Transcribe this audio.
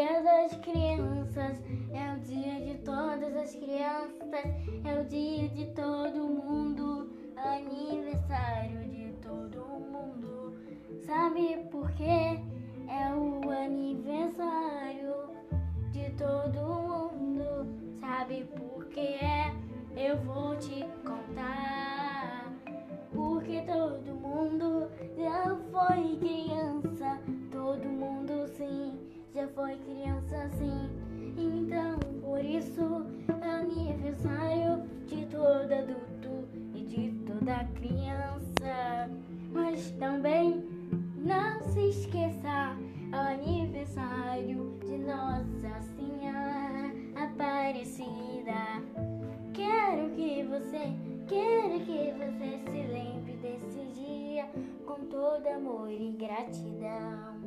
dia das crianças, é o dia de todas as crianças, é o dia de todo mundo, aniversário de todo mundo. Sabe por quê? É o aniversário de todo mundo. Sabe por que é? Eu vou te contar. Porque todo mundo já foi criança, todo mundo sim já foi criança sim. Então, por isso, aniversário de todo adulto e de toda criança. Mas também não se esqueça, aniversário de Nossa Senhora Aparecida. Quero que você, quero que você se lembre desse dia com todo amor e gratidão.